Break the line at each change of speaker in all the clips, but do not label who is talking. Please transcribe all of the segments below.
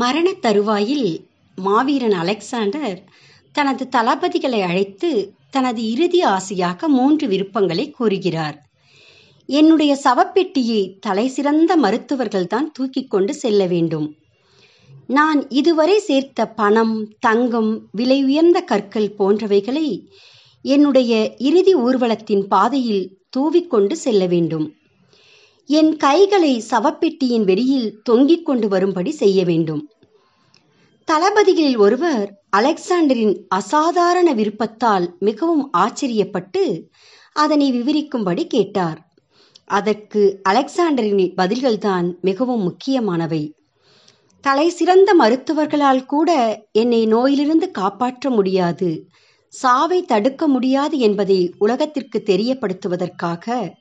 மரணத் தருவாயில் மாவீரன் அலெக்சாண்டர் தனது தளபதிகளை அழைத்து தனது இறுதி ஆசையாக மூன்று விருப்பங்களை கூறுகிறார். என்னுடைய சவப்பெட்டியை தலைசிறந்த மருத்துவர்கள்தான் தூக்கி கொண்டு செல்ல வேண்டும். நான் இதுவரை சேர்த்த பணம் தங்கம் விலை உயர்ந்த கற்கள் போன்றவைகளை என்னுடைய இறுதி ஊர்வலத்தின் பாதையில் தூவிக்கொண்டு செல்ல வேண்டும். என் கைகளை சவப்பெட்டியின் வெளியில் தொங்கிக் கொண்டு வரும்படி செய்ய வேண்டும். தளபதிகளில் ஒருவர் அலெக்சாண்டரின் அசாதாரண விருப்பத்தால் மிகவும் ஆச்சரியப்பட்டு அதனை விவரிக்கும்படி கேட்டார். அதற்கு அலெக்சாண்டரின் பதில்கள்தான் மிகவும் முக்கியமானவை. தலை சிறந்த மருத்துவர்களால் கூட என்னை நோயிலிருந்து காப்பாற்ற முடியாது சாவை தடுக்க முடியாது என்பதை உலகத்திற்கு தெரியப்படுத்துவதற்காக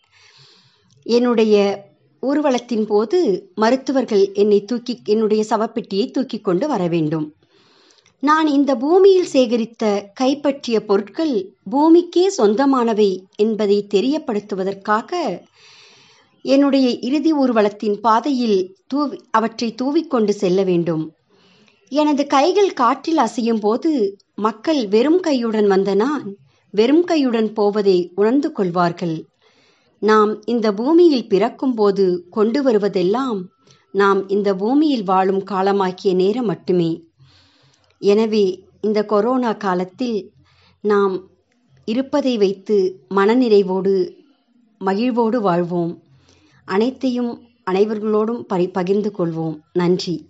என்னுடைய ஊர்வலத்தின் போது மருத்துவர்கள் என்னை தூக்கி என்னுடைய சவப்பெட்டியை தூக்கி கொண்டு வர வேண்டும். நான் இந்த பூமியில் சேகரித்த கைப்பற்றிய பொருட்கள் பூமிக்கே சொந்தமானவை என்பதை தெரியப்படுத்துவதற்காக என்னுடைய இறுதி ஊர்வலத்தின் பாதையில் தூவி அவற்றை தூவிக்கொண்டு செல்ல வேண்டும். எனது கைகள் காற்றில் அசையும் போது மக்கள் வெறும் கையுடன் வந்த நான் வெறும் கையுடன் போவதை உணர்ந்து கொள்வார்கள். நாம் இந்த பூமியில் பிறக்கும்போது கொண்டு வருவதெல்லாம் நாம் இந்த பூமியில் வாழும் காலமாக்கிய நேரம் மட்டுமே. எனவே இந்த கொரோனா காலத்தில் நாம் இருப்பதை வைத்து மனநிறைவோடு மகிழ்வோடு வாழ்வோம். அனைத்தையும் அனைவர்களோடும் பரி பகிர்ந்து கொள்வோம். நன்றி.